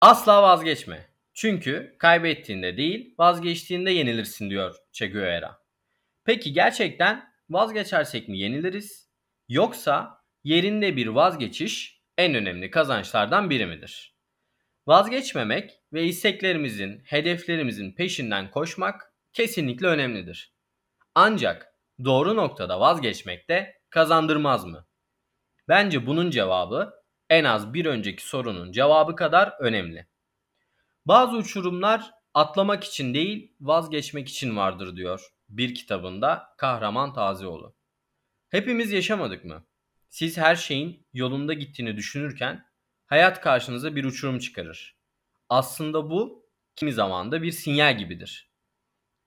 Asla vazgeçme. Çünkü kaybettiğinde değil, vazgeçtiğinde yenilirsin diyor Che Guevara. Peki gerçekten vazgeçersek mi yeniliriz? Yoksa yerinde bir vazgeçiş en önemli kazançlardan biri midir? Vazgeçmemek ve isteklerimizin, hedeflerimizin peşinden koşmak kesinlikle önemlidir. Ancak doğru noktada vazgeçmek de kazandırmaz mı? Bence bunun cevabı en az bir önceki sorunun cevabı kadar önemli. Bazı uçurumlar atlamak için değil vazgeçmek için vardır diyor bir kitabında Kahraman Tazioğlu. Hepimiz yaşamadık mı? Siz her şeyin yolunda gittiğini düşünürken hayat karşınıza bir uçurum çıkarır. Aslında bu kimi zaman da bir sinyal gibidir.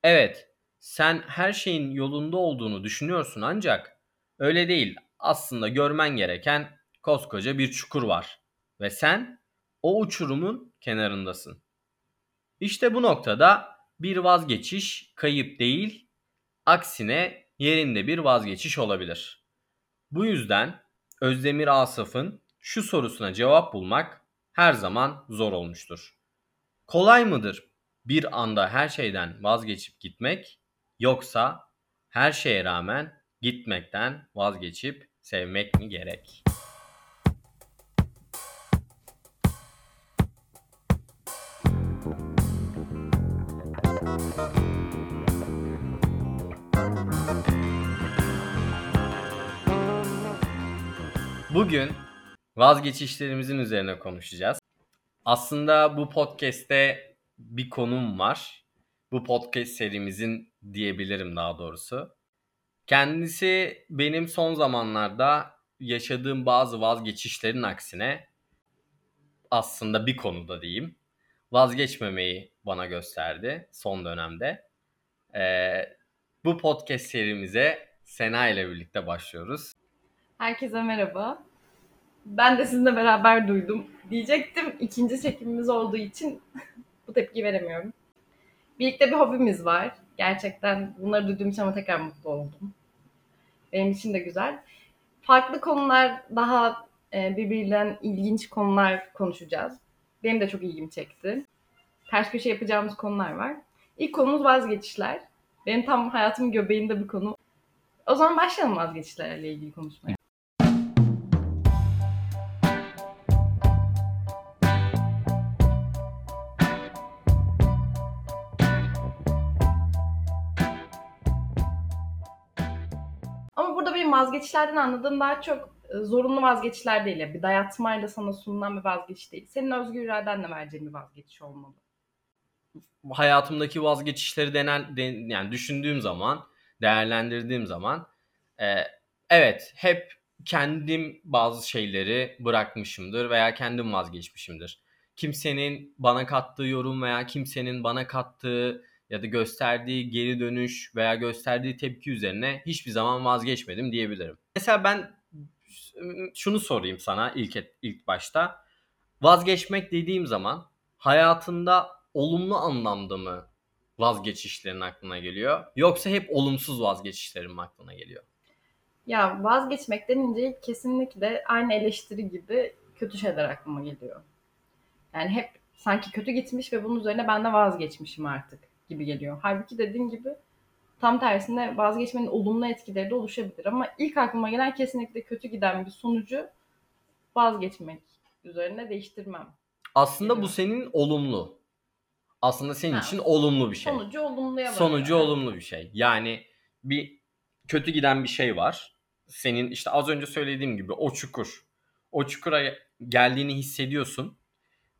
Evet, sen her şeyin yolunda olduğunu düşünüyorsun ancak öyle değil. Aslında görmen gereken koskoca bir çukur var ve sen o uçurumun kenarındasın. İşte bu noktada bir vazgeçiş kayıp değil, aksine yerinde bir vazgeçiş olabilir. Bu yüzden Özdemir Asaf'ın şu sorusuna cevap bulmak her zaman zor olmuştur. Kolay mıdır bir anda her şeyden vazgeçip gitmek yoksa her şeye rağmen gitmekten vazgeçip sevmek mi gerek? Bugün vazgeçişlerimizin üzerine konuşacağız. Aslında bu podcast'te bir konum var. Bu podcast serimizin diyebilirim daha doğrusu. Kendisi benim son zamanlarda yaşadığım bazı vazgeçişlerin aksine aslında bir konuda diyeyim vazgeçmemeyi bana gösterdi son dönemde. Ee, bu podcast serimize Sena ile birlikte başlıyoruz. Herkese merhaba. Ben de sizinle beraber duydum. Diyecektim ikinci çekimimiz olduğu için bu tepkiyi veremiyorum. Birlikte bir hobimiz var. Gerçekten bunları duyduğum için ama tekrar mutlu oldum. Benim için de güzel. Farklı konular, daha e, birbirinden ilginç konular konuşacağız. Benim de çok ilgimi çekti. Ters köşe yapacağımız konular var. İlk konumuz vazgeçişler. Benim tam hayatımın göbeğinde bir konu. O zaman başlayalım vazgeçişlerle ilgili konuşmaya. Vazgeçişlerden anladığım daha çok e, zorunlu vazgeçişler değil. ya. Bir dayatmayla sana sunulan bir vazgeçiş değil. Senin özgür iradenle vereceğin bir vazgeçiş olmalı. hayatımdaki vazgeçişleri denen, den- yani düşündüğüm zaman, değerlendirdiğim zaman e, evet hep kendim bazı şeyleri bırakmışımdır veya kendim vazgeçmişimdir. Kimsenin bana kattığı yorum veya kimsenin bana kattığı ya da gösterdiği geri dönüş veya gösterdiği tepki üzerine hiçbir zaman vazgeçmedim diyebilirim. Mesela ben şunu sorayım sana ilk et- ilk başta. Vazgeçmek dediğim zaman hayatında olumlu anlamda mı vazgeçişlerin aklına geliyor yoksa hep olumsuz vazgeçişlerin mi aklına geliyor? Ya vazgeçmek denince kesinlikle aynı eleştiri gibi kötü şeyler aklıma geliyor. Yani hep sanki kötü gitmiş ve bunun üzerine ben de vazgeçmişim artık gibi geliyor. Halbuki dediğin gibi tam tersine vazgeçmenin olumlu etkileri de oluşabilir. Ama ilk aklıma gelen kesinlikle kötü giden bir sonucu vazgeçmek üzerine değiştirmem. Aslında bu senin olumlu. Aslında senin Ha. için olumlu bir şey. Sonucu olumluya varıyor. Sonucu olumlu bir şey. Yani bir kötü giden bir şey var. Senin işte az önce söylediğim gibi o çukur. O çukura geldiğini hissediyorsun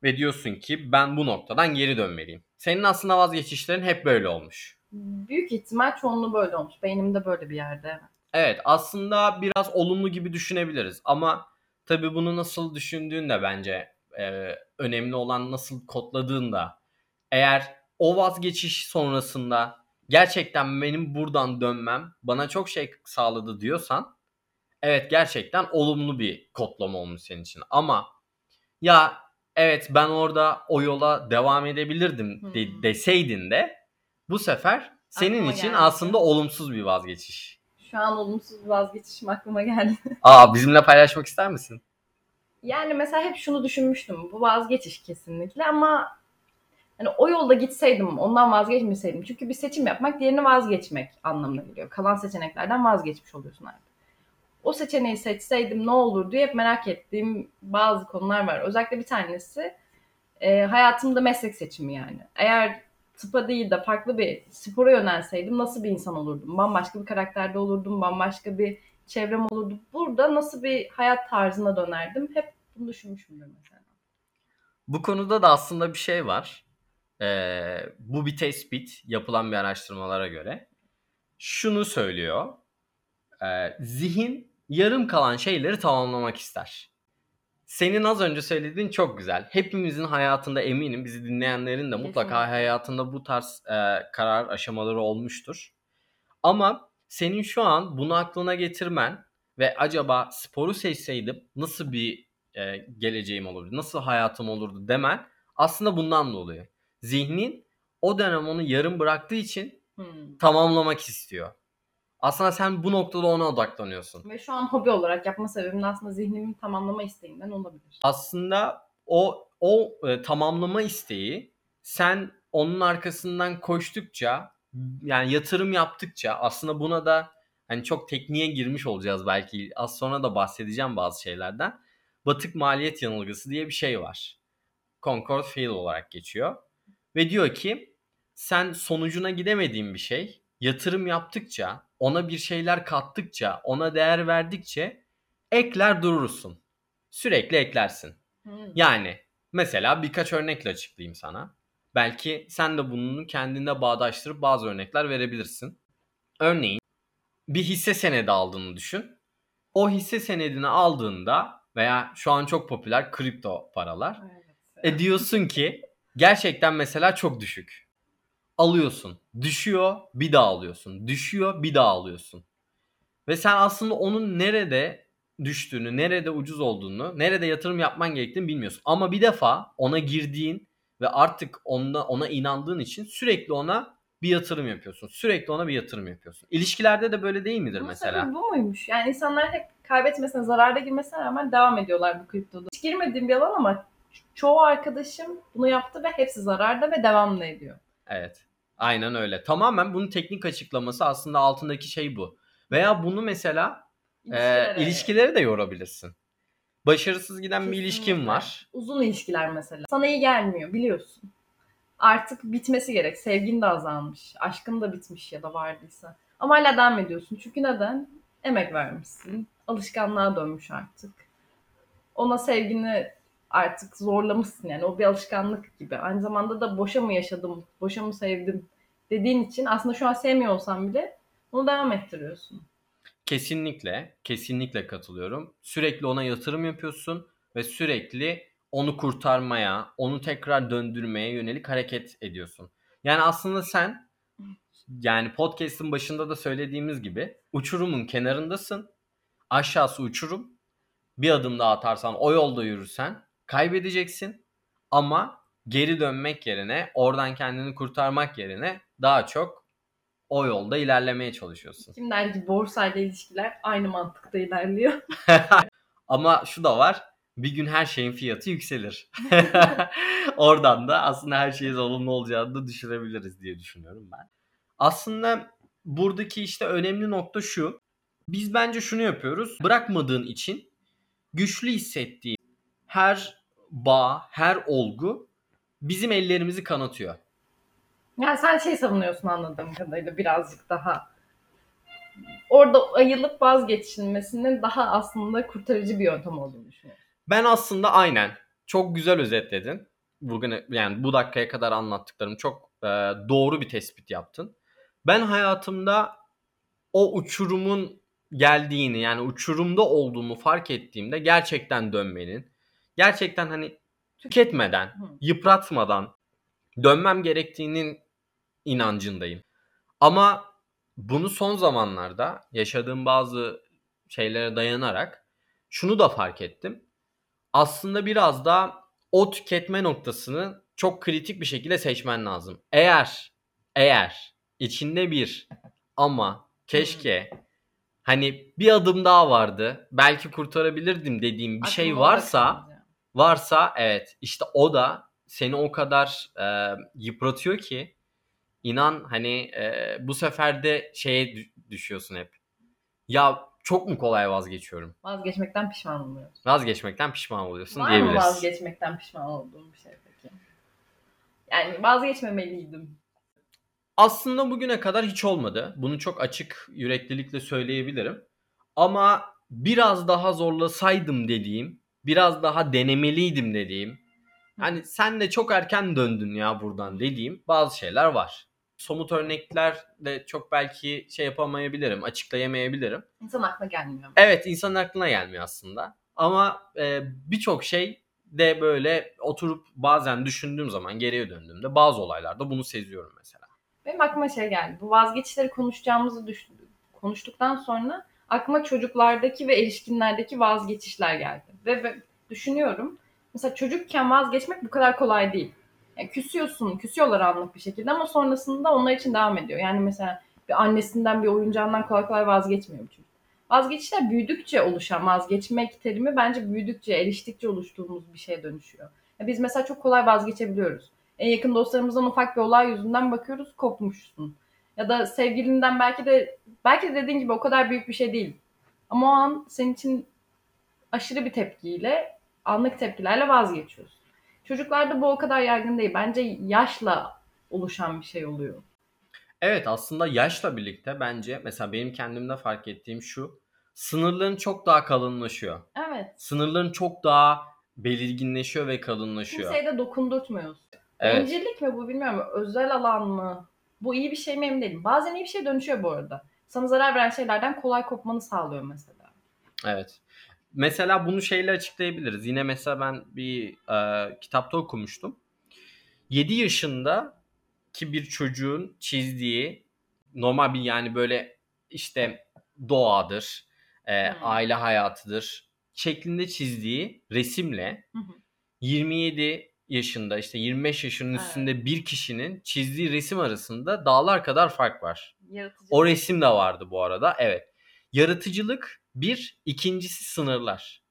ve diyorsun ki ben bu noktadan geri dönmeliyim. Senin aslında vazgeçişlerin hep böyle olmuş. Büyük ihtimal çoğunluğu böyle olmuş. Beynimde böyle bir yerde. Evet aslında biraz olumlu gibi düşünebiliriz ama tabii bunu nasıl düşündüğün de bence e, önemli olan nasıl kodladığın da. Eğer o vazgeçiş sonrasında gerçekten benim buradan dönmem bana çok şey sağladı diyorsan evet gerçekten olumlu bir kodlama olmuş senin için. Ama ya evet ben orada o yola devam edebilirdim de- Hmm. deseydin de bu sefer senin Aklıma için geldi. aslında olumsuz bir vazgeçiş. Şu an olumsuz bir vazgeçişim aklıma geldi. Aa bizimle paylaşmak ister misin? Yani mesela hep şunu düşünmüştüm. Bu vazgeçiş kesinlikle ama hani o yolda gitseydim, ondan vazgeçmeseydim. Çünkü bir seçim yapmak diğerini vazgeçmek anlamına geliyor. Kalan seçeneklerden vazgeçmiş oluyorsun artık. O seçeneği seçseydim ne olur diye hep merak ettiğim bazı konular var. Özellikle bir tanesi e, hayatımda meslek seçimi yani. Eğer tıpa değil de farklı bir spora yönelseydim nasıl bir insan olurdum? Bambaşka bir karakterde olurdum, bambaşka bir çevrem olurdu. Burada nasıl bir hayat tarzına dönerdim? Hep bunu düşünmüşümdür mesela. Bu konuda da aslında bir şey var. Ee, bu bir tespit yapılan bir araştırmalara göre. Şunu söylüyor. Ee, zihin yarım kalan şeyleri tamamlamak ister. Senin az önce söylediğin çok güzel. Hepimizin hayatında eminim bizi dinleyenlerin de mutlaka Kesinlikle. hayatında bu tarz e, karar aşamaları olmuştur. Ama senin şu an bunu aklına getirmen ve acaba sporu seçseydim nasıl bir e, geleceğim olurdu, nasıl hayatım olurdu demen aslında bundan dolayı. Zihnin o dönem onu yarım bıraktığı için Hmm. tamamlamak istiyor. Aslında sen bu noktada ona odaklanıyorsun. Ve şu an hobi olarak yapma sebebim de aslında zihnimin tamamlama isteğinden olabilir. Aslında o o e, tamamlama isteği sen onun arkasından koştukça yani yatırım yaptıkça aslında buna da hani çok tekniğe girmiş olacağız belki az sonra da bahsedeceğim bazı şeylerden. Batık maliyet yanılgısı diye bir şey var. Concord Fail olarak geçiyor. Ve diyor ki sen sonucuna gidemediğin bir şey yatırım yaptıkça, ona bir şeyler kattıkça, ona değer verdikçe ekler durursun. Sürekli eklersin. Hmm. Yani mesela birkaç örnekle açıklayayım sana. Belki sen de bunu kendinde bağdaştırıp bazı örnekler verebilirsin. Örneğin bir hisse senedi aldığını düşün. O hisse senedini aldığında veya şu an çok popüler kripto paralar. Evet. E diyorsun ki gerçekten mesela çok düşük. Alıyorsun. Düşüyor bir daha alıyorsun. Düşüyor bir daha alıyorsun. Ve sen aslında onun nerede düştüğünü, nerede ucuz olduğunu, nerede yatırım yapman gerektiğini bilmiyorsun. Ama bir defa ona girdiğin ve artık ona, ona inandığın için sürekli ona bir yatırım yapıyorsun. Sürekli ona bir yatırım yapıyorsun. İlişkilerde de böyle değil midir Bunun mesela? bu muymuş? Yani insanlar hep kaybetmesine, zararda girmesine rağmen devam ediyorlar bu kriptoda. Hiç girmediğim bir alan ama çoğu arkadaşım bunu yaptı ve hepsi zararda ve devam da ediyor. Evet. Aynen öyle. Tamamen bunun teknik açıklaması aslında altındaki şey bu. Veya bunu mesela e, İlişkilere- ilişkileri de yorabilirsin. Başarısız giden bir ilişkin Kesinlikle. var. Uzun ilişkiler mesela. Sana iyi gelmiyor biliyorsun. Artık bitmesi gerek. Sevgin de azalmış. Aşkın da bitmiş ya da vardıysa. Ama hala devam ediyorsun. Çünkü neden? Emek vermişsin. Alışkanlığa dönmüş artık. Ona sevgini artık zorlamışsın yani. O bir alışkanlık gibi. Aynı zamanda da boşa mı yaşadım, boşa mı sevdim dediğin için aslında şu an sevmiyor olsam bile bunu devam ettiriyorsun. Kesinlikle, kesinlikle katılıyorum. Sürekli ona yatırım yapıyorsun ve sürekli onu kurtarmaya, onu tekrar döndürmeye yönelik hareket ediyorsun. Yani aslında sen yani podcast'ın başında da söylediğimiz gibi uçurumun kenarındasın. Aşağısı uçurum. Bir adım daha atarsan o yolda yürürsen kaybedeceksin. Ama geri dönmek yerine, oradan kendini kurtarmak yerine daha çok o yolda ilerlemeye çalışıyorsun. Kim der ki borsayla ilişkiler aynı mantıkta ilerliyor. Ama şu da var. Bir gün her şeyin fiyatı yükselir. Oradan da aslında her şeyin olumlu olacağını da düşünebiliriz diye düşünüyorum ben. Aslında buradaki işte önemli nokta şu. Biz bence şunu yapıyoruz. Bırakmadığın için güçlü hissettiğin her bağ, her olgu bizim ellerimizi kanatıyor. Yani sen şey savunuyorsun anladığım kadarıyla birazcık daha. Orada ayılıp vazgeçilmesinin daha aslında kurtarıcı bir yöntem olduğunu düşünüyorum. Ben aslında aynen çok güzel özetledin. Bugün yani bu dakikaya kadar anlattıklarım çok e, doğru bir tespit yaptın. Ben hayatımda o uçurumun geldiğini yani uçurumda olduğumu fark ettiğimde gerçekten dönmenin, gerçekten hani tüketmeden, yıpratmadan dönmem gerektiğinin inancındayım. Ama bunu son zamanlarda yaşadığım bazı şeylere dayanarak şunu da fark ettim. Aslında biraz da o tüketme noktasını çok kritik bir şekilde seçmen lazım. Eğer eğer içinde bir ama keşke hani bir adım daha vardı. Belki kurtarabilirdim dediğim bir şey o da varsa. Varsa evet işte o da seni o kadar e, yıpratıyor ki inan hani e, bu sefer de şeye dü- düşüyorsun hep. Ya çok mu kolay vazgeçiyorum? Vazgeçmekten pişman oluyoruz. Vazgeçmekten pişman oluyorsun Var mı diyebiliriz. vazgeçmekten pişman olduğum bir şey peki? Yani vazgeçmemeliydim. Aslında bugüne kadar hiç olmadı. Bunu çok açık yüreklilikle söyleyebilirim. Ama biraz daha zorlasaydım dediğim, biraz daha denemeliydim dediğim, hani sen de çok erken döndün ya buradan dediğim bazı şeyler var. Somut örnekler de çok belki şey yapamayabilirim, açıklayamayabilirim. İnsan aklına gelmiyor. Evet insanın aklına gelmiyor aslında. Ama e, birçok şey de böyle oturup bazen düşündüğüm zaman geriye döndüğümde bazı olaylarda bunu seziyorum mesela. Benim aklıma şey geldi. Bu vazgeçişleri konuşacağımızı düş- konuştuktan sonra aklıma çocuklardaki ve erişkinlerdeki vazgeçişler geldi. Ve, ve düşünüyorum. Mesela çocukken vazgeçmek bu kadar kolay değil. Yani küsüyorsun, küsüyorlar anlık bir şekilde ama sonrasında onlar için devam ediyor. Yani mesela bir annesinden bir oyuncağından kolay kolay vazgeçmiyor çocuk. Vazgeçişler büyüdükçe oluşan vazgeçmek terimi bence büyüdükçe, eriştikçe oluştuğumuz bir şeye dönüşüyor. Ya biz mesela çok kolay vazgeçebiliyoruz. En yakın dostlarımızdan ufak bir olay yüzünden bakıyoruz kopmuşsun. Ya da sevgilinden belki de belki de dediğin gibi o kadar büyük bir şey değil. Ama o an senin için aşırı bir tepkiyle, anlık tepkilerle vazgeçiyorsun. Çocuklarda bu o kadar yaygın değil. Bence yaşla oluşan bir şey oluyor. Evet aslında yaşla birlikte bence mesela benim kendimde fark ettiğim şu. Sınırların çok daha kalınlaşıyor. Evet. Sınırların çok daha belirginleşiyor ve kalınlaşıyor. Kimseye de dokundurtmuyoruz. Evet. Bencillik mi bu bilmiyorum. Özel alan mı? Bu iyi bir şey mi emin değilim. Bazen iyi bir şey dönüşüyor bu arada. Sana zarar veren şeylerden kolay kopmanı sağlıyor mesela. Evet. Mesela bunu şeyle açıklayabiliriz. Yine mesela ben bir e, kitapta okumuştum. 7 yaşında ki bir çocuğun çizdiği normal bir yani böyle işte doğadır, e, Hmm. aile hayatıdır şeklinde çizdiği resimle hı. 27 yaşında işte 25 yaşının Evet. üstünde bir kişinin çizdiği resim arasında dağlar kadar fark var. O resim de vardı bu arada. Evet. Yaratıcılık bir, ikincisi sınırlar.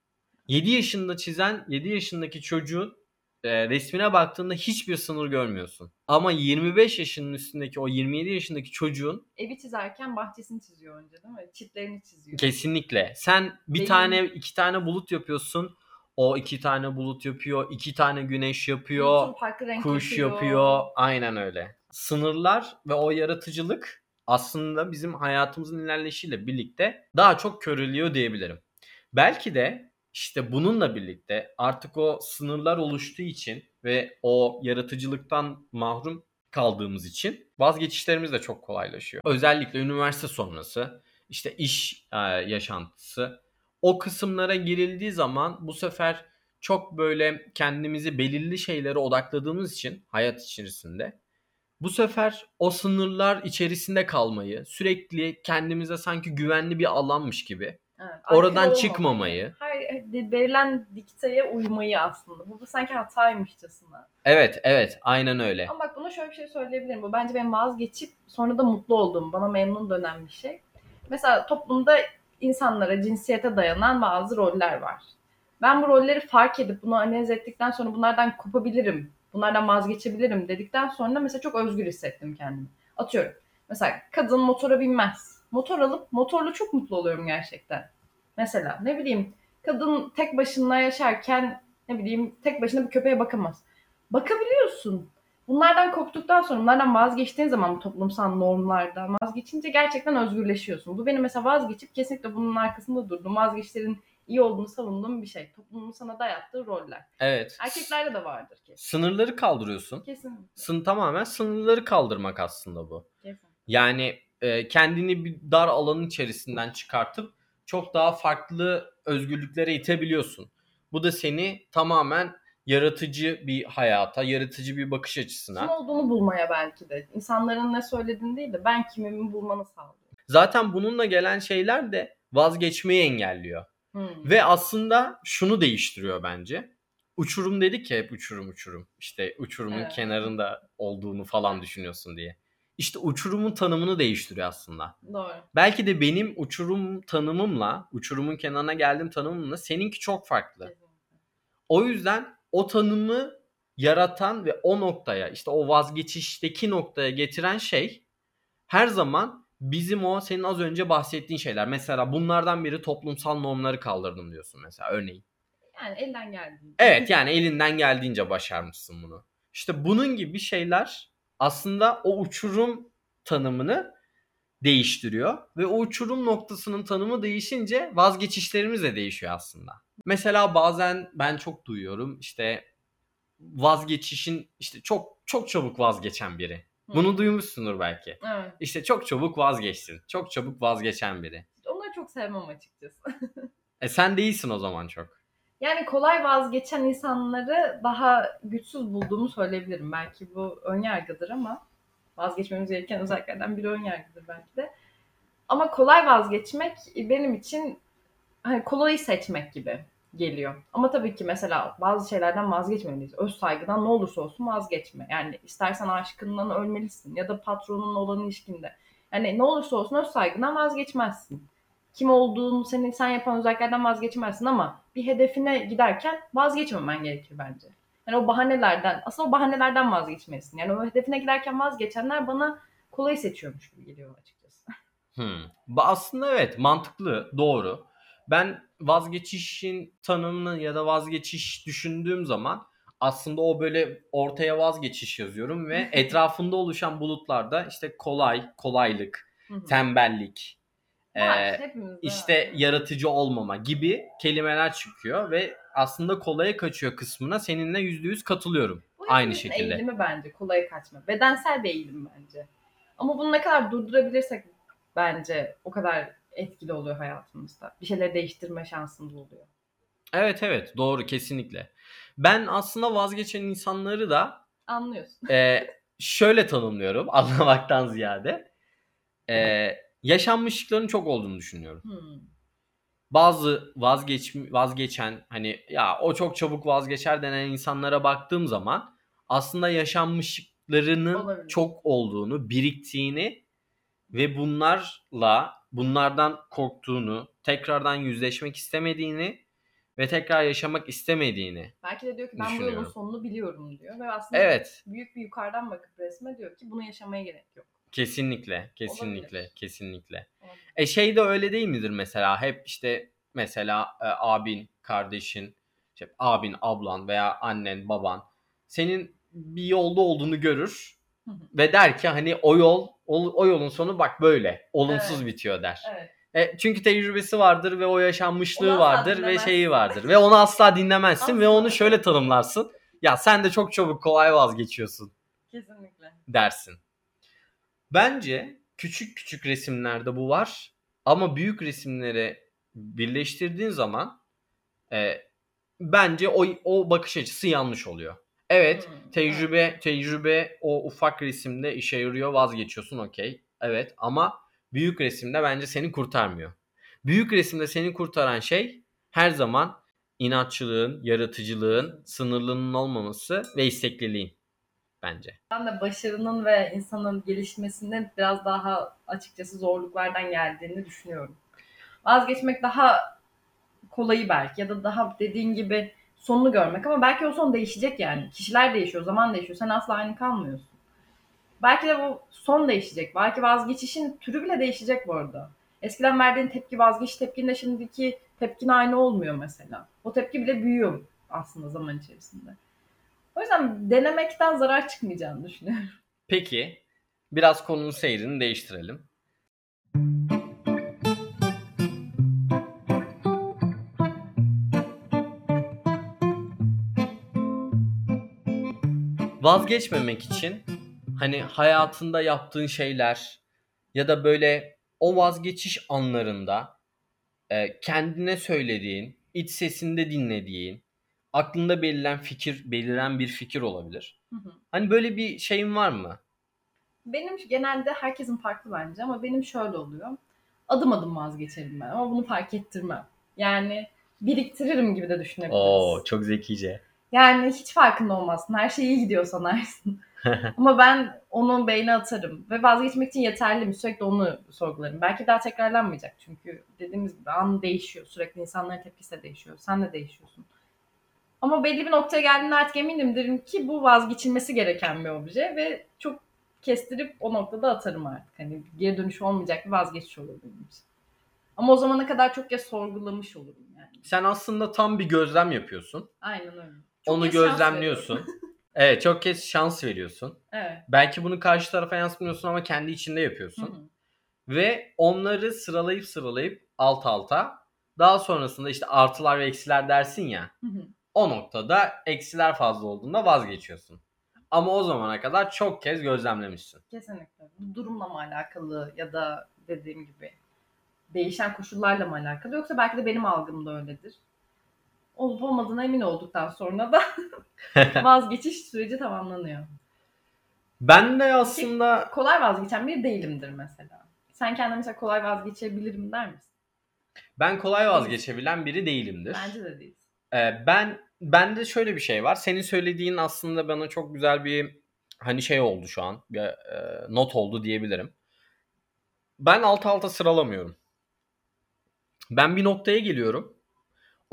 7 yaşında çizen 7 yaşındaki çocuğun e, resmine baktığında hiçbir sınır görmüyorsun. Ama 25 yaşının üstündeki o 27 yaşındaki çocuğun Evi çizerken bahçesini çiziyor önce değil mi? Çitlerini çiziyor. kesinlikle sen bir Benim- tane iki tane bulut yapıyorsun. O iki tane bulut yapıyor, iki tane güneş yapıyor. Kuş yapıyor. Aynen öyle. Sınırlar ve o yaratıcılık aslında bizim hayatımızın ilerleyişiyle birlikte daha çok köreliyor diyebilirim. Belki de işte bununla birlikte artık o sınırlar oluştuğu için ve o yaratıcılıktan mahrum kaldığımız için vazgeçişlerimiz de çok kolaylaşıyor. Özellikle üniversite sonrası işte iş e, yaşantısı o kısımlara girildiği zaman bu sefer çok böyle kendimizi belirli şeylere odakladığımız için hayat içerisinde bu sefer o sınırlar içerisinde kalmayı, sürekli kendimize sanki güvenli bir alanmış gibi Evet, oradan çıkmamayı. Hayır, verilen dikteye uymayı aslında. Bu, bu sanki hataymışçasına. Evet, evet, aynen öyle. Ama bak buna şöyle bir şey söyleyebilirim. Bu bence benim vazgeçip sonra da mutlu olduğum, bana memnun dönen bir şey. Mesela toplumda insanlara cinsiyete dayanan bazı roller var. Ben bu rolleri fark edip bunu analiz ettikten sonra bunlardan kopabilirim, bunlardan vazgeçebilirim dedikten sonra mesela çok özgür hissettim kendimi. Atıyorum. Mesela kadın motora binmez. Motor alıp motorla çok mutlu oluyorum gerçekten. Mesela ne bileyim kadın tek başına yaşarken ne bileyim tek başına bir köpeğe bakamaz. Bakabiliyorsun. Bunlardan koptuktan sonra, bunlardan vazgeçtiğin zaman bu toplumsal normlardan vazgeçince gerçekten özgürleşiyorsun. Bu benim mesela vazgeçip kesinlikle bunun arkasında durdum. Vazgeçlerin iyi olduğunu savunduğum bir şey. Toplumun sana dayattığı roller. Evet. Erkeklerde de vardır kesin. Sınırları kaldırıyorsun. Kesin. Sın tamamen sınırları kaldırmak aslında bu. Kesin. Yani e, kendini bir dar alanın içerisinden çıkartıp çok daha farklı özgürlüklere itebiliyorsun. Bu da seni tamamen yaratıcı bir hayata, yaratıcı bir bakış Kim açısına. olduğunu bulmaya belki de. İnsanların ne söylediğini değil de ben kimimi bulmanı sağlıyor. Zaten bununla gelen şeyler de vazgeçmeyi engelliyor. Hmm. Ve aslında şunu değiştiriyor bence. Uçurum dedik ya hep uçurum uçurum. İşte uçurumun Evet. kenarında olduğunu falan düşünüyorsun diye. işte uçurumun tanımını değiştiriyor aslında. Doğru. Belki de benim uçurum tanımımla, uçurumun kenarına geldiğim tanımımla seninki çok farklı. O yüzden o tanımı yaratan ve o noktaya işte o vazgeçişteki noktaya getiren şey her zaman bizim o senin az önce bahsettiğin şeyler. Mesela bunlardan biri toplumsal normları kaldırdım diyorsun mesela örneğin. Yani elden geldiğince. Evet yani elinden geldiğince başarmışsın bunu. İşte bunun gibi şeyler aslında o uçurum tanımını değiştiriyor ve o uçurum noktasının tanımı değişince vazgeçişlerimiz de değişiyor aslında. Mesela bazen ben çok duyuyorum işte vazgeçişin işte çok çok çabuk vazgeçen biri. Hı. Bunu duymuşsundur belki. Evet. İşte çok çabuk vazgeçsin. Çok çabuk vazgeçen biri. Onları çok sevmem açıkçası. E sen değilsin o zaman çok. Yani kolay vazgeçen insanları daha güçsüz bulduğumu söyleyebilirim. Belki bu önyargıdır ama vazgeçmemiz gereken özelliklerden biri önyargıdır belki de. Ama kolay vazgeçmek benim için hani kolayı seçmek gibi geliyor. Ama tabii ki mesela bazı şeylerden vazgeçmemeliyiz. Öz saygıdan ne olursa olsun vazgeçme. Yani istersen aşkından ölmelisin ya da patronunla olan ilişkinde. Yani ne olursa olsun öz saygından vazgeçmezsin. Kim olduğunu seni sen yapan özelliklerden vazgeçmezsin ama bir hedefine giderken vazgeçmemen gerekir bence. Yani o bahanelerden, aslında o bahanelerden vazgeçmelisin. Yani o hedefine giderken vazgeçenler bana kolayı seçiyormuş gibi geliyor açıkçası. Hmm. Aslında evet mantıklı doğru. Ben vazgeçişin tanımını ya da vazgeçiş düşündüğüm zaman aslında o böyle ortaya vazgeçiş yazıyorum ve etrafında oluşan bulutlarda işte kolay, kolaylık, tembellik, hepimizde işte yaratıcı olmama gibi kelimeler çıkıyor ve aslında kolaya kaçıyor kısmına seninle yüzde yüz katılıyorum. Bu Aynı şekilde. eğilimi bence kolaya kaçma. Bedensel bir eğilim bence. Ama bunu ne kadar durdurabilirsek bence o kadar etkili oluyor hayatımızda. Bir şeyleri değiştirme şansımız oluyor. Evet evet doğru kesinlikle. Ben aslında vazgeçen insanları da Anlıyorsun. Ee, şöyle tanımlıyorum anlamaktan ziyade. Ee, yaşanmışlıkların çok olduğunu düşünüyorum. Hmm. Bazı vazgeç vazgeçen hani ya o çok çabuk vazgeçer denen insanlara baktığım zaman aslında yaşanmışlıklarının Olabilir. çok olduğunu, biriktiğini ve bunlarla bunlardan korktuğunu, tekrardan yüzleşmek istemediğini ve tekrar yaşamak istemediğini. Belki de diyor ki ben bu yolun sonunu biliyorum diyor. Ve aslında Evet, büyük bir yukarıdan bakıp resme diyor ki bunu yaşamaya gerek yok. Kesinlikle, kesinlikle, Olabilir. kesinlikle. Olabilir. E şey de öyle değil midir mesela? Hep işte mesela e, abin, kardeşin, işte abin, ablan veya annen, baban senin bir yolda olduğunu görür Hı hı. ve der ki hani o yol o, o yolun sonu bak böyle olumsuz Evet. bitiyor der. Evet. E, çünkü tecrübesi vardır ve o yaşanmışlığı Onu vardır ve şeyi vardır ve onu asla dinlemezsin ve Asla. onu şöyle tanımlarsın. Ya sen de çok çabuk kolay vazgeçiyorsun Kesinlikle. dersin. Bence küçük küçük resimlerde bu var ama büyük resimleri birleştirdiğin zaman e, bence o, o bakış açısı yanlış oluyor. Evet tecrübe tecrübe o ufak resimde işe yarıyor vazgeçiyorsun okey. Evet ama büyük resimde bence seni kurtarmıyor. Büyük resimde seni kurtaran şey her zaman inatçılığın, yaratıcılığın, sınırlının olmaması ve istekliliğin bence. Ben de başarının ve insanın gelişmesinin biraz daha açıkçası zorluklardan geldiğini düşünüyorum. Vazgeçmek daha kolayı belki ya da daha dediğin gibi sonunu görmek ama belki o son değişecek yani. Kişiler değişiyor, zaman değişiyor. Sen asla aynı kalmıyorsun. Belki de bu son değişecek. Belki vazgeçişin türü bile değişecek bu arada. Eskiden verdiğin tepki vazgeç tepkinle şimdiki tepkin aynı olmuyor mesela. O tepki bile büyüyor aslında zaman içerisinde. O yüzden denemekten zarar çıkmayacağını düşünüyorum. Peki biraz konunun seyrini değiştirelim. Vazgeçmemek için hani hayatında yaptığın şeyler ya da böyle o vazgeçiş anlarında e, kendine söylediğin, iç sesinde dinlediğin, aklında beliren fikir, beliren bir fikir olabilir. Hı hı. Hani böyle bir şeyin var mı? Benim genelde herkesin farklı bence ama benim şöyle oluyor. Adım adım vazgeçerim ben ama bunu fark ettirmem. Yani biriktiririm gibi de düşünebiliriz. Oo çok zekice. Yani hiç farkında olmazsın. Her şey iyi gidiyor sanarsın. Ama ben onu beyne atarım. Ve vazgeçmek için yeterli mi? Sürekli onu sorgularım. Belki daha tekrarlanmayacak. Çünkü dediğimiz gibi an değişiyor. Sürekli insanların tepkisi de değişiyor. Sen de değişiyorsun. Ama belli bir noktaya geldiğinde artık eminim derim ki bu vazgeçilmesi gereken bir obje ve çok kestirip o noktada atarım artık. Hani geri dönüş olmayacak bir vazgeçiş olur benim için. Ama o zamana kadar çok ya sorgulamış olurum yani. Sen aslında tam bir gözlem yapıyorsun. Aynen öyle. Çok Onu gözlemliyorsun. evet çok kez şans veriyorsun. Evet. Belki bunu karşı tarafa yansıtmıyorsun ama kendi içinde yapıyorsun. hı. Ve onları sıralayıp sıralayıp alt alta daha sonrasında işte artılar ve eksiler dersin ya. Hı hı. O noktada eksiler fazla olduğunda vazgeçiyorsun. Ama o zamana kadar çok kez gözlemlemişsin. Kesinlikle. Bu durumla mı alakalı ya da dediğim gibi değişen koşullarla mı alakalı yoksa belki de benim algım da öyledir. Olup olmadığına emin olduktan sonra da vazgeçiş süreci tamamlanıyor. Ben de aslında Kolay vazgeçen biri değilimdir mesela. Sen kendine mesela kolay vazgeçebilirim der misin? ben kolay vazgeçebilen biri değilimdir. Bence de değilsin. Ee, ben bende şöyle bir şey var. Senin söylediğin aslında bana çok güzel bir hani şey oldu şu an. Bir, e, not oldu diyebilirim. Ben alt alta sıralamıyorum. Ben bir noktaya geliyorum.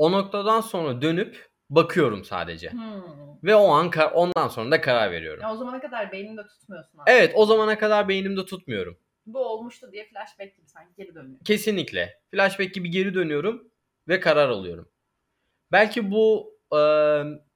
O noktadan sonra dönüp bakıyorum sadece. Hmm. Ve o an ondan sonra da karar veriyorum. Ya o zamana kadar beyninde tutmuyorsun aslında. Evet o zamana kadar beynimde tutmuyorum. Bu olmuştu diye flashback gibi sanki geri dönüyor. Kesinlikle. Flashback gibi geri dönüyorum ve karar alıyorum. Belki bu e,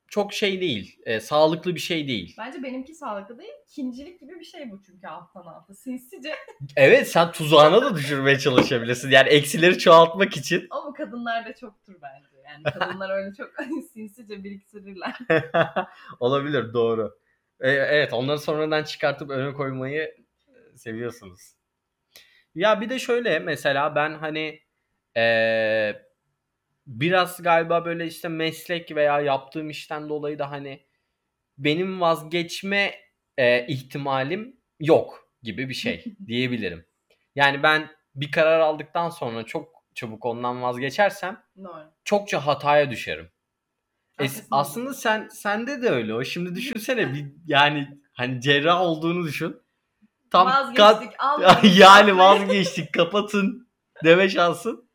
çok şey değil, e, sağlıklı bir şey değil. Bence benimki sağlıklı değil. ikincilik gibi bir şey bu çünkü alttan alta. Sinsice Evet sen tuzağına da düşürmeye çalışabilirsin. Yani eksileri çoğaltmak için. Ama kadınlarda çoktur bence. Yani kadınlar öyle çok sinsice biriktirirler. Olabilir doğru. E, evet onları sonradan çıkartıp öne koymayı e, seviyorsunuz. Ya bir de şöyle mesela ben hani e, biraz galiba böyle işte meslek veya yaptığım işten dolayı da hani benim vazgeçme e, ihtimalim yok gibi bir şey diyebilirim. Yani ben bir karar aldıktan sonra çok çabuk ondan vazgeçersem Doğru. çokça hataya düşerim. E, aslında sen sende de öyle o. Şimdi düşünsene bir yani hani cerrah olduğunu düşün. Tam kat Vazgeçtik. almadık. yani vazgeçtik kapatın deme şansın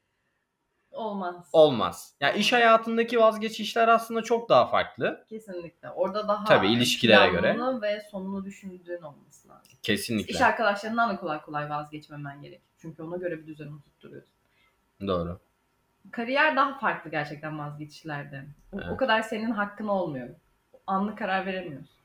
Olmaz. olmaz. Ya iş hayatındaki vazgeçişler aslında çok daha farklı. Kesinlikle. Orada daha Tabii, ilişkilere göre. ve sonunu düşündüğün olması lazım. Kesinlikle. İş arkadaşlarından da kolay kolay vazgeçmemen gerek. Çünkü ona göre bir düzen oturtturuyorsun. Doğru. Kariyer daha farklı gerçekten vazgeçişlerde. O, o Evet. kadar senin hakkın olmuyor. Anlık karar veremiyorsun.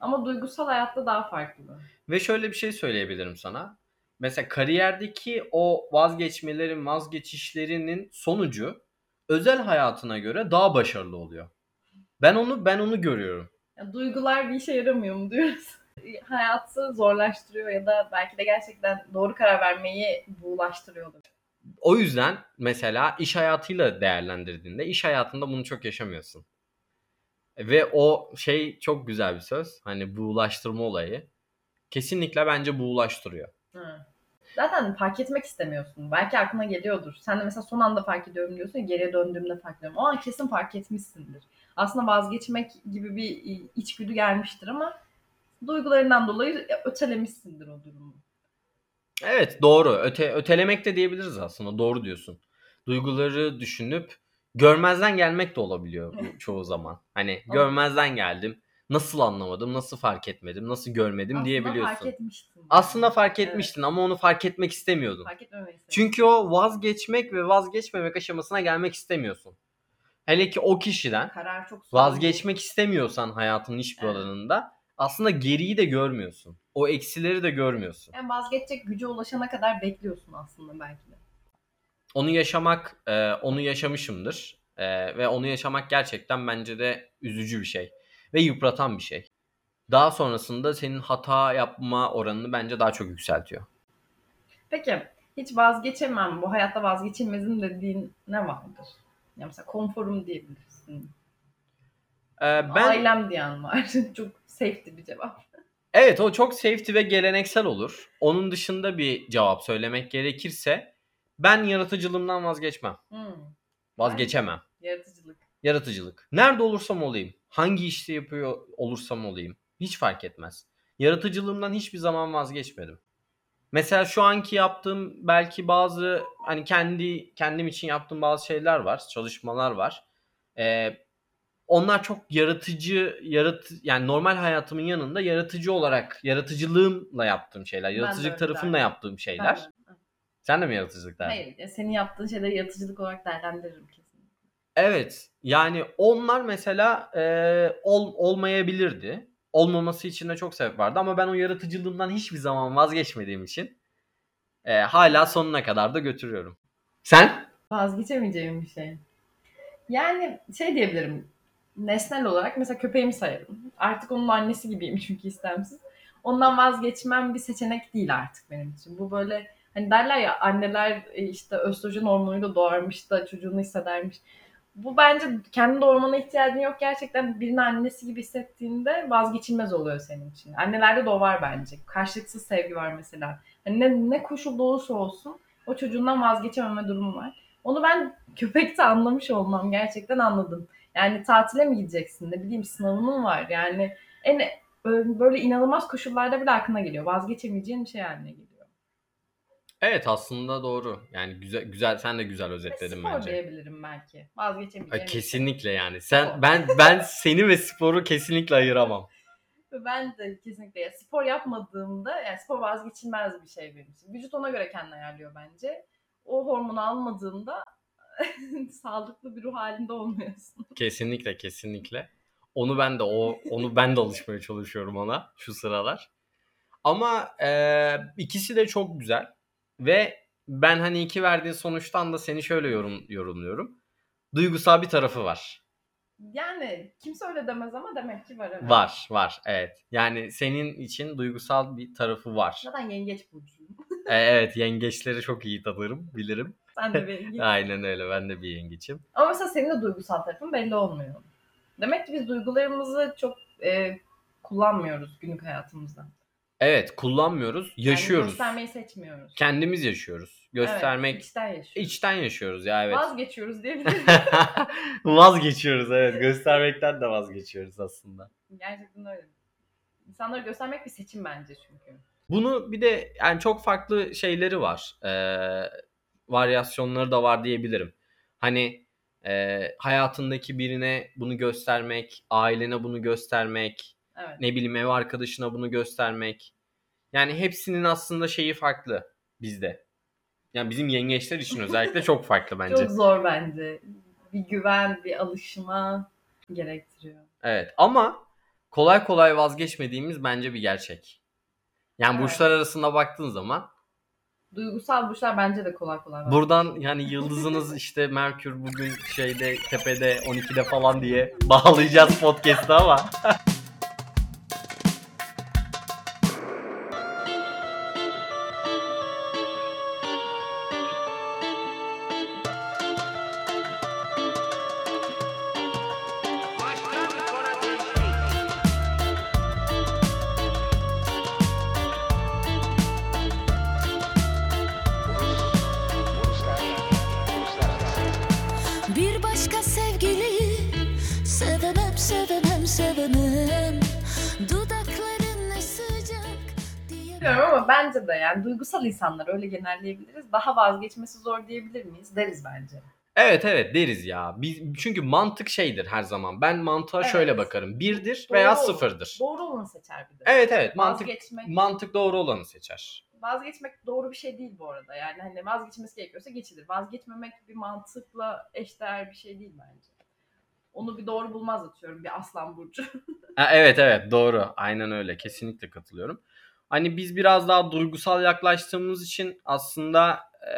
Ama duygusal hayatta daha farklı. Ve şöyle bir şey söyleyebilirim sana. Mesela kariyerdeki o vazgeçmelerin, vazgeçişlerinin sonucu özel hayatına göre daha başarılı oluyor. Ben onu ben onu görüyorum. Ya, duygular bir işe yaramıyor mu diyoruz. Hayatı zorlaştırıyor ya da belki de gerçekten doğru karar vermeyi buğulaştırıyor. O yüzden mesela iş hayatıyla değerlendirdiğinde iş hayatında bunu çok yaşamıyorsun. Ve o şey çok güzel bir söz. Hani buğulaştırma olayı. Kesinlikle bence buğulaştırıyor. Hı. Zaten fark etmek istemiyorsun. Belki aklına geliyordur. Sen de mesela son anda fark ediyorum diyorsun geriye döndüğümde fark ediyorum. O an kesin fark etmişsindir. Aslında vazgeçmek gibi bir içgüdü gelmiştir ama duygularından dolayı ötelemişsindir o durumu. Evet doğru. Öte, ötelemek de diyebiliriz aslında. Doğru diyorsun. Duyguları düşünüp görmezden gelmek de olabiliyor bu çoğu zaman. Hani görmezden geldim. Nasıl anlamadım, nasıl fark etmedim, nasıl görmedim Aslında diyebiliyorsun. fark etmiştin. Aslında fark Evet. etmiştin ama onu fark etmek istemiyordun. Fark etmemeyi Çünkü o vazgeçmek ve vazgeçmemek aşamasına gelmek istemiyorsun. Hele ki o kişiden karar çok vazgeçmek istemiyorsan hayatının hiçbir Evet. alanında aslında geriyi de görmüyorsun. O eksileri de görmüyorsun. Yani vazgeçecek güce ulaşana kadar bekliyorsun aslında belki de. Onu yaşamak, e, onu yaşamışımdır. E, ve onu yaşamak gerçekten bence de üzücü bir şey. Ve yıpratan bir şey. Daha sonrasında senin hata yapma oranını bence daha çok yükseltiyor. Peki hiç vazgeçemem, bu hayatta vazgeçilmezim dediğin ne vardır? Ya mesela konforum diyebilirsin. E, ben Ailem diyen var. çok safety bir cevap. Evet o çok safety ve geleneksel olur. Onun dışında bir cevap söylemek gerekirse ben yaratıcılığımdan vazgeçmem. Hmm, Vazgeçemem. yaratıcılık. Yaratıcılık. Nerede olursam olayım, hangi işte yapıyor olursam olayım hiç fark etmez. yaratıcılığımdan hiçbir zaman vazgeçmedim. Mesela şu anki yaptığım belki bazı hani kendi kendim için yaptığım bazı şeyler var, çalışmalar var. Ee, onlar çok yaratıcı, yarat yani normal hayatımın yanında yaratıcı olarak, yaratıcılığımla yaptığım şeyler, de yaratıcılık tarafımla yaptığım şeyler. Ben- Sen de mi yaratıcılık derdin? Hayır, senin yaptığın şeyleri yaratıcılık olarak değerlendiririm kesin. Evet. Yani onlar mesela e, ol, olmayabilirdi. Olmaması için de çok sebep vardı ama ben o yaratıcılığımdan hiçbir zaman vazgeçmediğim için e, hala sonuna kadar da götürüyorum. Sen? Vazgeçemeyeceğim bir şey. Yani şey diyebilirim. Nesnel olarak mesela köpeğimi sayarım. Artık onun annesi gibiyim çünkü istemsiz. Ondan vazgeçmem bir seçenek değil artık benim için. Bu böyle hani derler ya anneler e, işte östrojen hormonuyla doğarmış da çocuğunu hissedermiş. Bu bence kendi doğurmana ihtiyacın yok. Gerçekten birinin annesi gibi hissettiğinde vazgeçilmez oluyor senin için. Annelerde de o bence. Karşılıksız sevgi var mesela. Hani ne, ne koşul olursa olsun o çocuğundan vazgeçememe durumu var. Onu ben köpekte anlamış olmam. Gerçekten anladım. Yani tatile mi gideceksin? Ne bileyim sınavın var. Yani en böyle inanılmaz koşullarda bile aklına geliyor. Vazgeçemeyeceğin bir şey haline geliyor. Evet aslında doğru. Yani güzel güzel sen de güzel özetledin spor bence. diyebilirim belki. Vazgeçemeyeceğim. şey. Kesinlikle yani. Sen Spor. ben ben seni ve sporu kesinlikle ayıramam. Ben de kesinlikle ya spor yapmadığımda yani spor vazgeçilmez bir şey benim için. Vücut ona göre kendini ayarlıyor bence. O hormonu almadığında sağlıklı bir ruh halinde olmuyorsun. Kesinlikle kesinlikle. Onu ben de o onu ben de alışmaya çalışıyorum ona şu sıralar. Ama e, ikisi de çok güzel ve ben hani iki verdiğin sonuçtan da seni şöyle yorum yorumluyorum. Duygusal bir tarafı var. Yani kimse öyle demez ama demek ki var. Evet. Var, var. Evet. Yani senin için duygusal bir tarafı var. Zaten yengeç burcuyum. E, evet, yengeçleri çok iyi tanırım, bilirim. Sen de bir yengeç. Aynen öyle. Ben de bir yengeçim. Ama mesela senin de duygusal tarafın belli olmuyor. Demek ki biz duygularımızı çok e, kullanmıyoruz günlük hayatımızda. Evet, kullanmıyoruz, Yani yaşıyoruz. göstermeyi seçmiyoruz. Kendimiz yaşıyoruz. Göstermek Evet, içten yaşıyoruz. içten yaşıyoruz ya evet. Vazgeçiyoruz diyebilirim. vazgeçiyoruz evet. Göstermekten de vazgeçiyoruz aslında. Gerçekten öyle. İnsanları göstermek bir seçim bence çünkü. Bunu bir de yani çok farklı şeyleri var. Ee, varyasyonları da var diyebilirim. Hani e, hayatındaki birine bunu göstermek, ailene bunu göstermek, Evet. ne bileyim ev arkadaşına bunu göstermek. Yani hepsinin aslında şeyi farklı bizde. Yani bizim yengeçler için özellikle çok farklı bence. Çok zor bence. Bir güven, bir alışma gerektiriyor. Evet ama kolay kolay vazgeçmediğimiz bence bir gerçek. Yani Evet. burçlar arasında baktığın zaman Duygusal burçlar bence de kolay kolay var. buradan yani yıldızınız işte Merkür bugün şeyde tepede 12'de falan diye bağlayacağız podcast'ı ama duygusal insanlar öyle genelleyebiliriz. Daha vazgeçmesi zor diyebilir miyiz? Deriz bence. evet evet deriz ya. Biz, çünkü mantık şeydir her zaman. Ben mantığa Evet. şöyle bakarım. Birdir veya Doğru. sıfırdır. Doğru olanı seçer bir de. Evet evet mantık Vazgeçmek, mantık doğru olanı seçer. vazgeçmek doğru bir şey değil bu arada. Yani hani vazgeçmesi gerekiyorsa geçilir. Vazgeçmemek bir mantıkla eşdeğer bir şey değil bence. Onu bir doğru bulmaz atıyorum bir aslan burcu. Ha, evet evet doğru. Aynen öyle. Kesinlikle katılıyorum. Hani biz biraz daha duygusal yaklaştığımız için aslında e,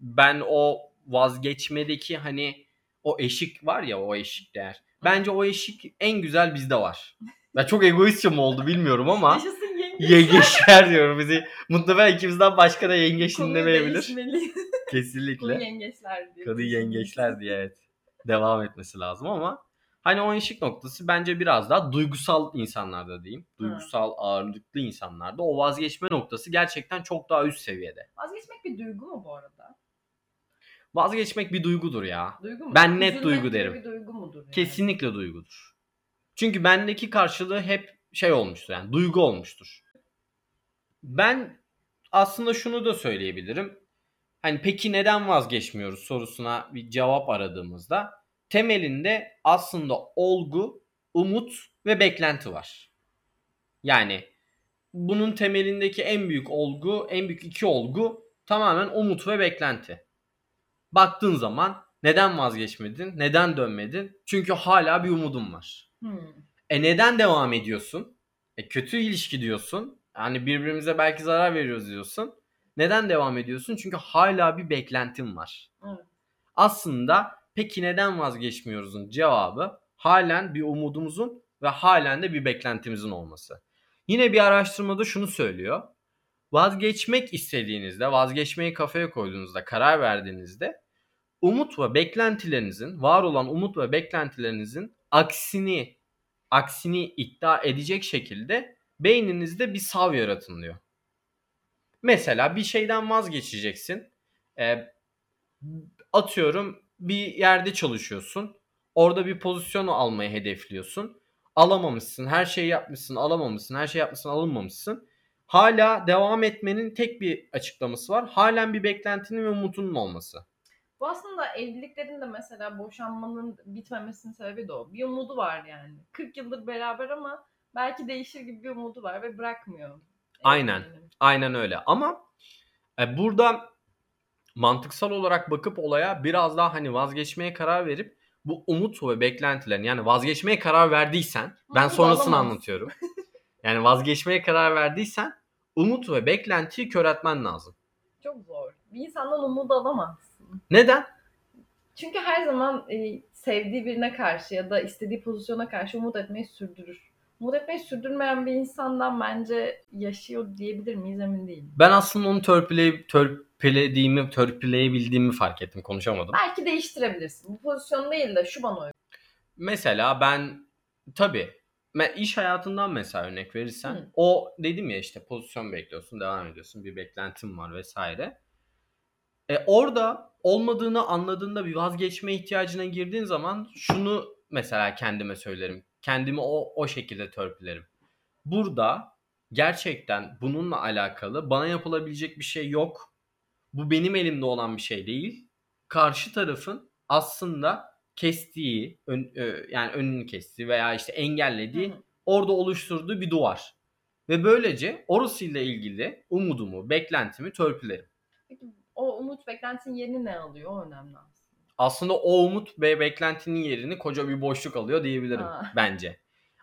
ben o vazgeçmedeki hani o eşik var ya o eşik değer. Bence o eşik en güzel bizde var. Ya çok egoistçe mi oldu bilmiyorum ama Yaşasın yengeç. yengeçler diyorum bizi. Muhtemelen ikimizden başka da yengeç Konuyu dinlemeyebilir. Kesinlikle. yengeçler diye. Kadın yengeçler diye evet. Devam etmesi lazım ama hani o eşik noktası bence biraz daha duygusal insanlarda diyeyim. Duygusal ağırlıklı insanlarda o vazgeçme noktası gerçekten çok daha üst seviyede. Vazgeçmek bir duygu mu bu arada? Vazgeçmek bir duygudur ya. Duygu mu? Ben net Üzülmek duygu derim. Bir duygu mudur? Yani? Kesinlikle duygudur. Çünkü bendeki karşılığı hep şey olmuştur yani duygu olmuştur. Ben aslında şunu da söyleyebilirim. Hani peki neden vazgeçmiyoruz sorusuna bir cevap aradığımızda temelinde aslında olgu, umut ve beklenti var. Yani bunun temelindeki en büyük olgu, en büyük iki olgu tamamen umut ve beklenti. Baktığın zaman neden vazgeçmedin? Neden dönmedin? Çünkü hala bir umudum var. Hmm. E neden devam ediyorsun? E kötü ilişki diyorsun. Yani birbirimize belki zarar veriyoruz diyorsun. Neden devam ediyorsun? Çünkü hala bir beklentim var. Evet. Aslında peki neden vazgeçmiyoruzun cevabı halen bir umudumuzun ve halen de bir beklentimizin olması. Yine bir araştırmada şunu söylüyor. Vazgeçmek istediğinizde, vazgeçmeyi kafaya koyduğunuzda, karar verdiğinizde umut ve beklentilerinizin, var olan umut ve beklentilerinizin aksini aksini iddia edecek şekilde beyninizde bir sav yaratın diyor. Mesela bir şeyden vazgeçeceksin. Ee, atıyorum bir yerde çalışıyorsun. Orada bir pozisyonu almayı hedefliyorsun. Alamamışsın. Her şeyi yapmışsın, alamamışsın. Her şey yapmışsın, alınmamışsın. Hala devam etmenin tek bir açıklaması var. Halen bir beklentinin ve umutunun olması. Bu aslında evliliklerin de mesela boşanmanın bitmemesinin sebebi de o. Bir umudu var yani. 40 yıldır beraber ama belki değişir gibi bir umudu var ve bırakmıyor. Aynen. Aynen öyle. Ama e, burada mantıksal olarak bakıp olaya biraz daha hani vazgeçmeye karar verip bu umut ve beklentilerin yani vazgeçmeye karar verdiysen ben Umut sonrasını alamaz. anlatıyorum. yani vazgeçmeye karar verdiysen umut ve beklentiyi köretmen lazım. Çok zor. Bir insandan umudu alamazsın. Neden? Çünkü her zaman e, sevdiği birine karşı ya da istediği pozisyona karşı umut etmeyi sürdürür. Umut etmeyi sürdürmeyen bir insandan bence yaşıyor diyebilir miyiz emin değilim. Ben aslında onu törpüleyip törpülediğimi, törpüleyebildiğimi fark ettim. Konuşamadım. Belki değiştirebilirsin. Bu pozisyon değil de şu bana uygun. Mesela ben tabii iş hayatından mesela örnek verirsen Hı. o dedim ya işte pozisyon bekliyorsun devam ediyorsun bir beklentin var vesaire. E orada olmadığını anladığında bir vazgeçme ihtiyacına girdiğin zaman şunu mesela kendime söylerim. Kendimi o o şekilde törpülerim. Burada gerçekten bununla alakalı bana yapılabilecek bir şey yok. Bu benim elimde olan bir şey değil. Karşı tarafın aslında kestiği, ön- ö- yani önünü kestiği veya işte engellediği Hı hı. orada oluşturduğu bir duvar. Ve böylece orasıyla ilgili umudumu, beklentimi törpülerim. Peki o umut beklentinin yerini ne alıyor? O önemli aslında. Aslında o umut ve beklentinin yerini koca bir boşluk alıyor diyebilirim Ha. bence.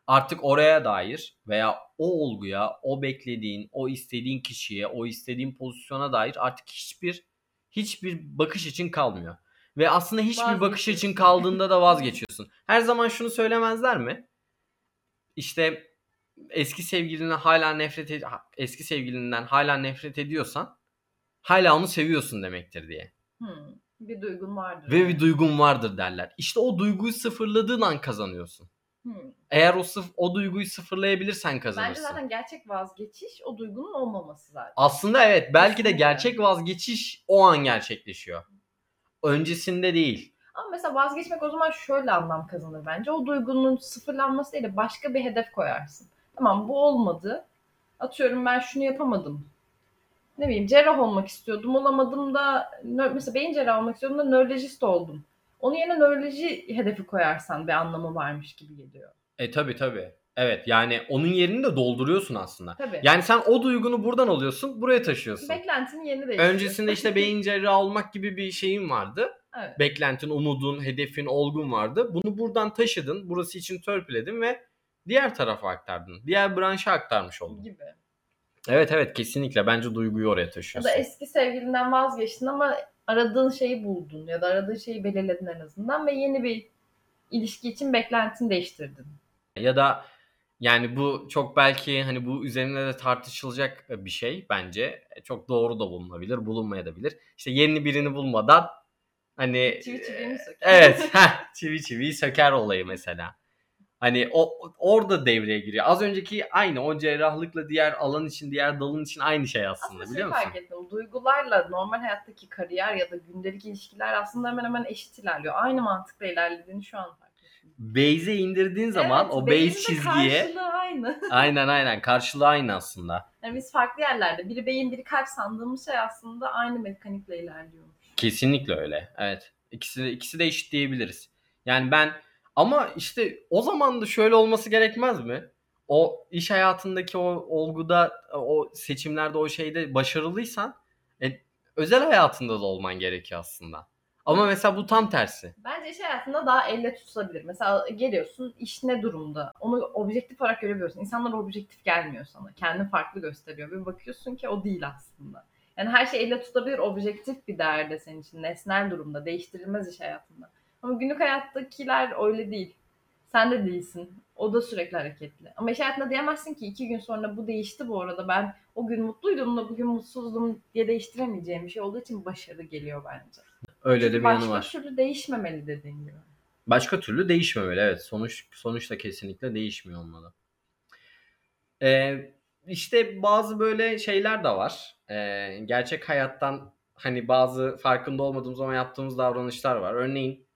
Artık oraya dair veya o olguya, o beklediğin, o istediğin kişiye, o istediğin pozisyona dair artık hiçbir hiçbir bakış için kalmıyor. Ve aslında hiçbir bakış için kaldığında da vazgeçiyorsun. Her zaman şunu söylemezler mi? İşte eski sevgilinden hala nefret ed- eski sevgilinden hala nefret ediyorsan hala onu seviyorsun demektir diye. Hmm. Bir duygun vardır. Ve yani. bir duygun vardır derler. İşte o duyguyu sıfırladığın an kazanıyorsun. Hmm. Eğer o sıf o duyguyu sıfırlayabilirsen Bence kazanırsın. zaten gerçek vazgeçiş o duygunun olmaması zaten. Aslında evet belki de gerçek vazgeçiş o an gerçekleşiyor. Öncesinde değil. Ama mesela vazgeçmek o zaman şöyle anlam kazanır bence. O duygunun sıfırlanması değil de başka bir hedef koyarsın. Tamam bu olmadı. Atıyorum ben şunu yapamadım. Ne bileyim cerrah olmak istiyordum. Olamadım da mesela beyin cerrahı olmak istiyordum da nörolojist oldum. Onun yerine nöroloji hedefi koyarsan bir anlamı varmış gibi geliyor. E tabi tabi. Evet yani onun yerini de dolduruyorsun aslında. Tabii. Yani sen o duygunu buradan alıyorsun buraya taşıyorsun. Beklentinin yerini değiştiriyor. Öncesinde işte beyin cerrahı olmak gibi bir şeyin vardı. Evet. Beklentin, umudun, hedefin, olgun vardı. Bunu buradan taşıdın. Burası için törpüledin ve diğer tarafa aktardın. Diğer branşa aktarmış oldun. gibi. Evet evet kesinlikle bence duyguyu oraya Ya taşıyorsun. da eski sevgilinden vazgeçtin ama aradığın şeyi buldun ya da aradığın şeyi belirledin en azından ve yeni bir ilişki için beklentini değiştirdin. Ya da yani bu çok belki hani bu üzerine de tartışılacak bir şey bence. E, Çok doğru da bulunabilir, bulunmayabilir. İşte yeni birini bulmadan hani Çivi çiviyi mi söker? Evet, heh, çivi çiviyi söker olayı mesela. Hani o orada devreye giriyor. Az önceki aynı o cerrahlıkla diğer alan için, diğer dalın için aynı şey aslında, Aslında şey biliyor musun? fark ettim. Duygularla normal hayattaki kariyer ya da gündelik ilişkiler aslında hemen hemen eşit ilerliyor. Aynı mantıkla ilerlediğini şu an fark ettim. base'e indirdiğin zaman Evet, o base çizgiye Karşılığı aynı. aynen aynen karşılığı aynı aslında. Yani biz farklı yerlerde biri beyin biri kalp sandığımız şey aslında aynı mekanikle ilerliyormuş. Kesinlikle öyle. Evet. İkisi de, ikisi de eşit diyebiliriz. Yani ben ama işte o zaman da şöyle olması gerekmez mi? O iş hayatındaki o olguda, o seçimlerde, o şeyde başarılıysan e, özel hayatında da olman gerekiyor aslında. Ama mesela bu tam tersi. Bence iş hayatında daha elle tutulabilir. Mesela geliyorsun iş ne durumda? Onu objektif olarak görebiliyorsun. İnsanlar objektif gelmiyor sana. Kendini farklı gösteriyor. Ve bakıyorsun ki o değil aslında. Yani her şey elle tutabilir. Objektif bir değerde senin için. Nesnel durumda. Değiştirilmez iş hayatında. Ama günlük hayattakiler öyle değil. Sen de değilsin. O da sürekli hareketli. Ama iş hayatında diyemezsin ki iki gün sonra bu değişti bu arada. Ben o gün mutluydum da bugün mutsuzdum diye değiştiremeyeceğim bir şey olduğu için başarı geliyor bence. Öyle de Çünkü bir yanı başka var. türlü değişmemeli dediğin gibi. Başka türlü değişmemeli. Evet. Sonuç sonuçta kesinlikle değişmiyor olmalı. Ee, işte bazı böyle şeyler de var. Ee, gerçek hayattan hani bazı farkında olmadığımız ama yaptığımız davranışlar var. Örneğin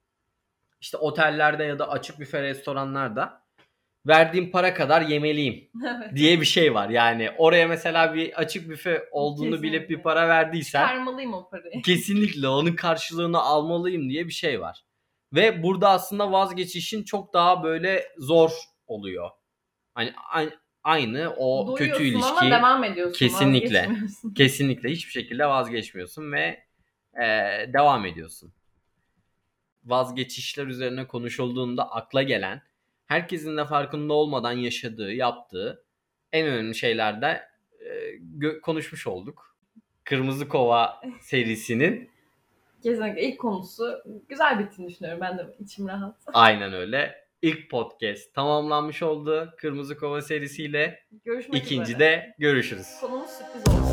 işte otellerde ya da açık büfe restoranlarda verdiğim para kadar yemeliyim Evet. diye bir şey var. Yani oraya mesela bir açık büfe olduğunu bilip Kesinlikle. bir para verdiysen Çıkarmalıyım o parayı. kesinlikle onun karşılığını almalıyım diye bir şey var. Ve burada aslında vazgeçişin çok daha böyle zor oluyor. Hani aynı o kötü Duyuyorsun ilişki ama devam ediyorsun. Kesinlikle. kesinlikle hiçbir şekilde vazgeçmiyorsun ve e, devam ediyorsun. Vazgeçişler üzerine konuşulduğunda akla gelen, herkesin de farkında olmadan yaşadığı, yaptığı en önemli şeylerde e, konuşmuş olduk. Kırmızı Kova serisinin Kesinlikle ilk konusu güzel bittiğini düşünüyorum. Ben de içim rahat. aynen öyle. İlk podcast tamamlanmış oldu Kırmızı Kova serisiyle. Görüşmek İkinci üzere. de görüşürüz. Konumuz sürpriz oldu.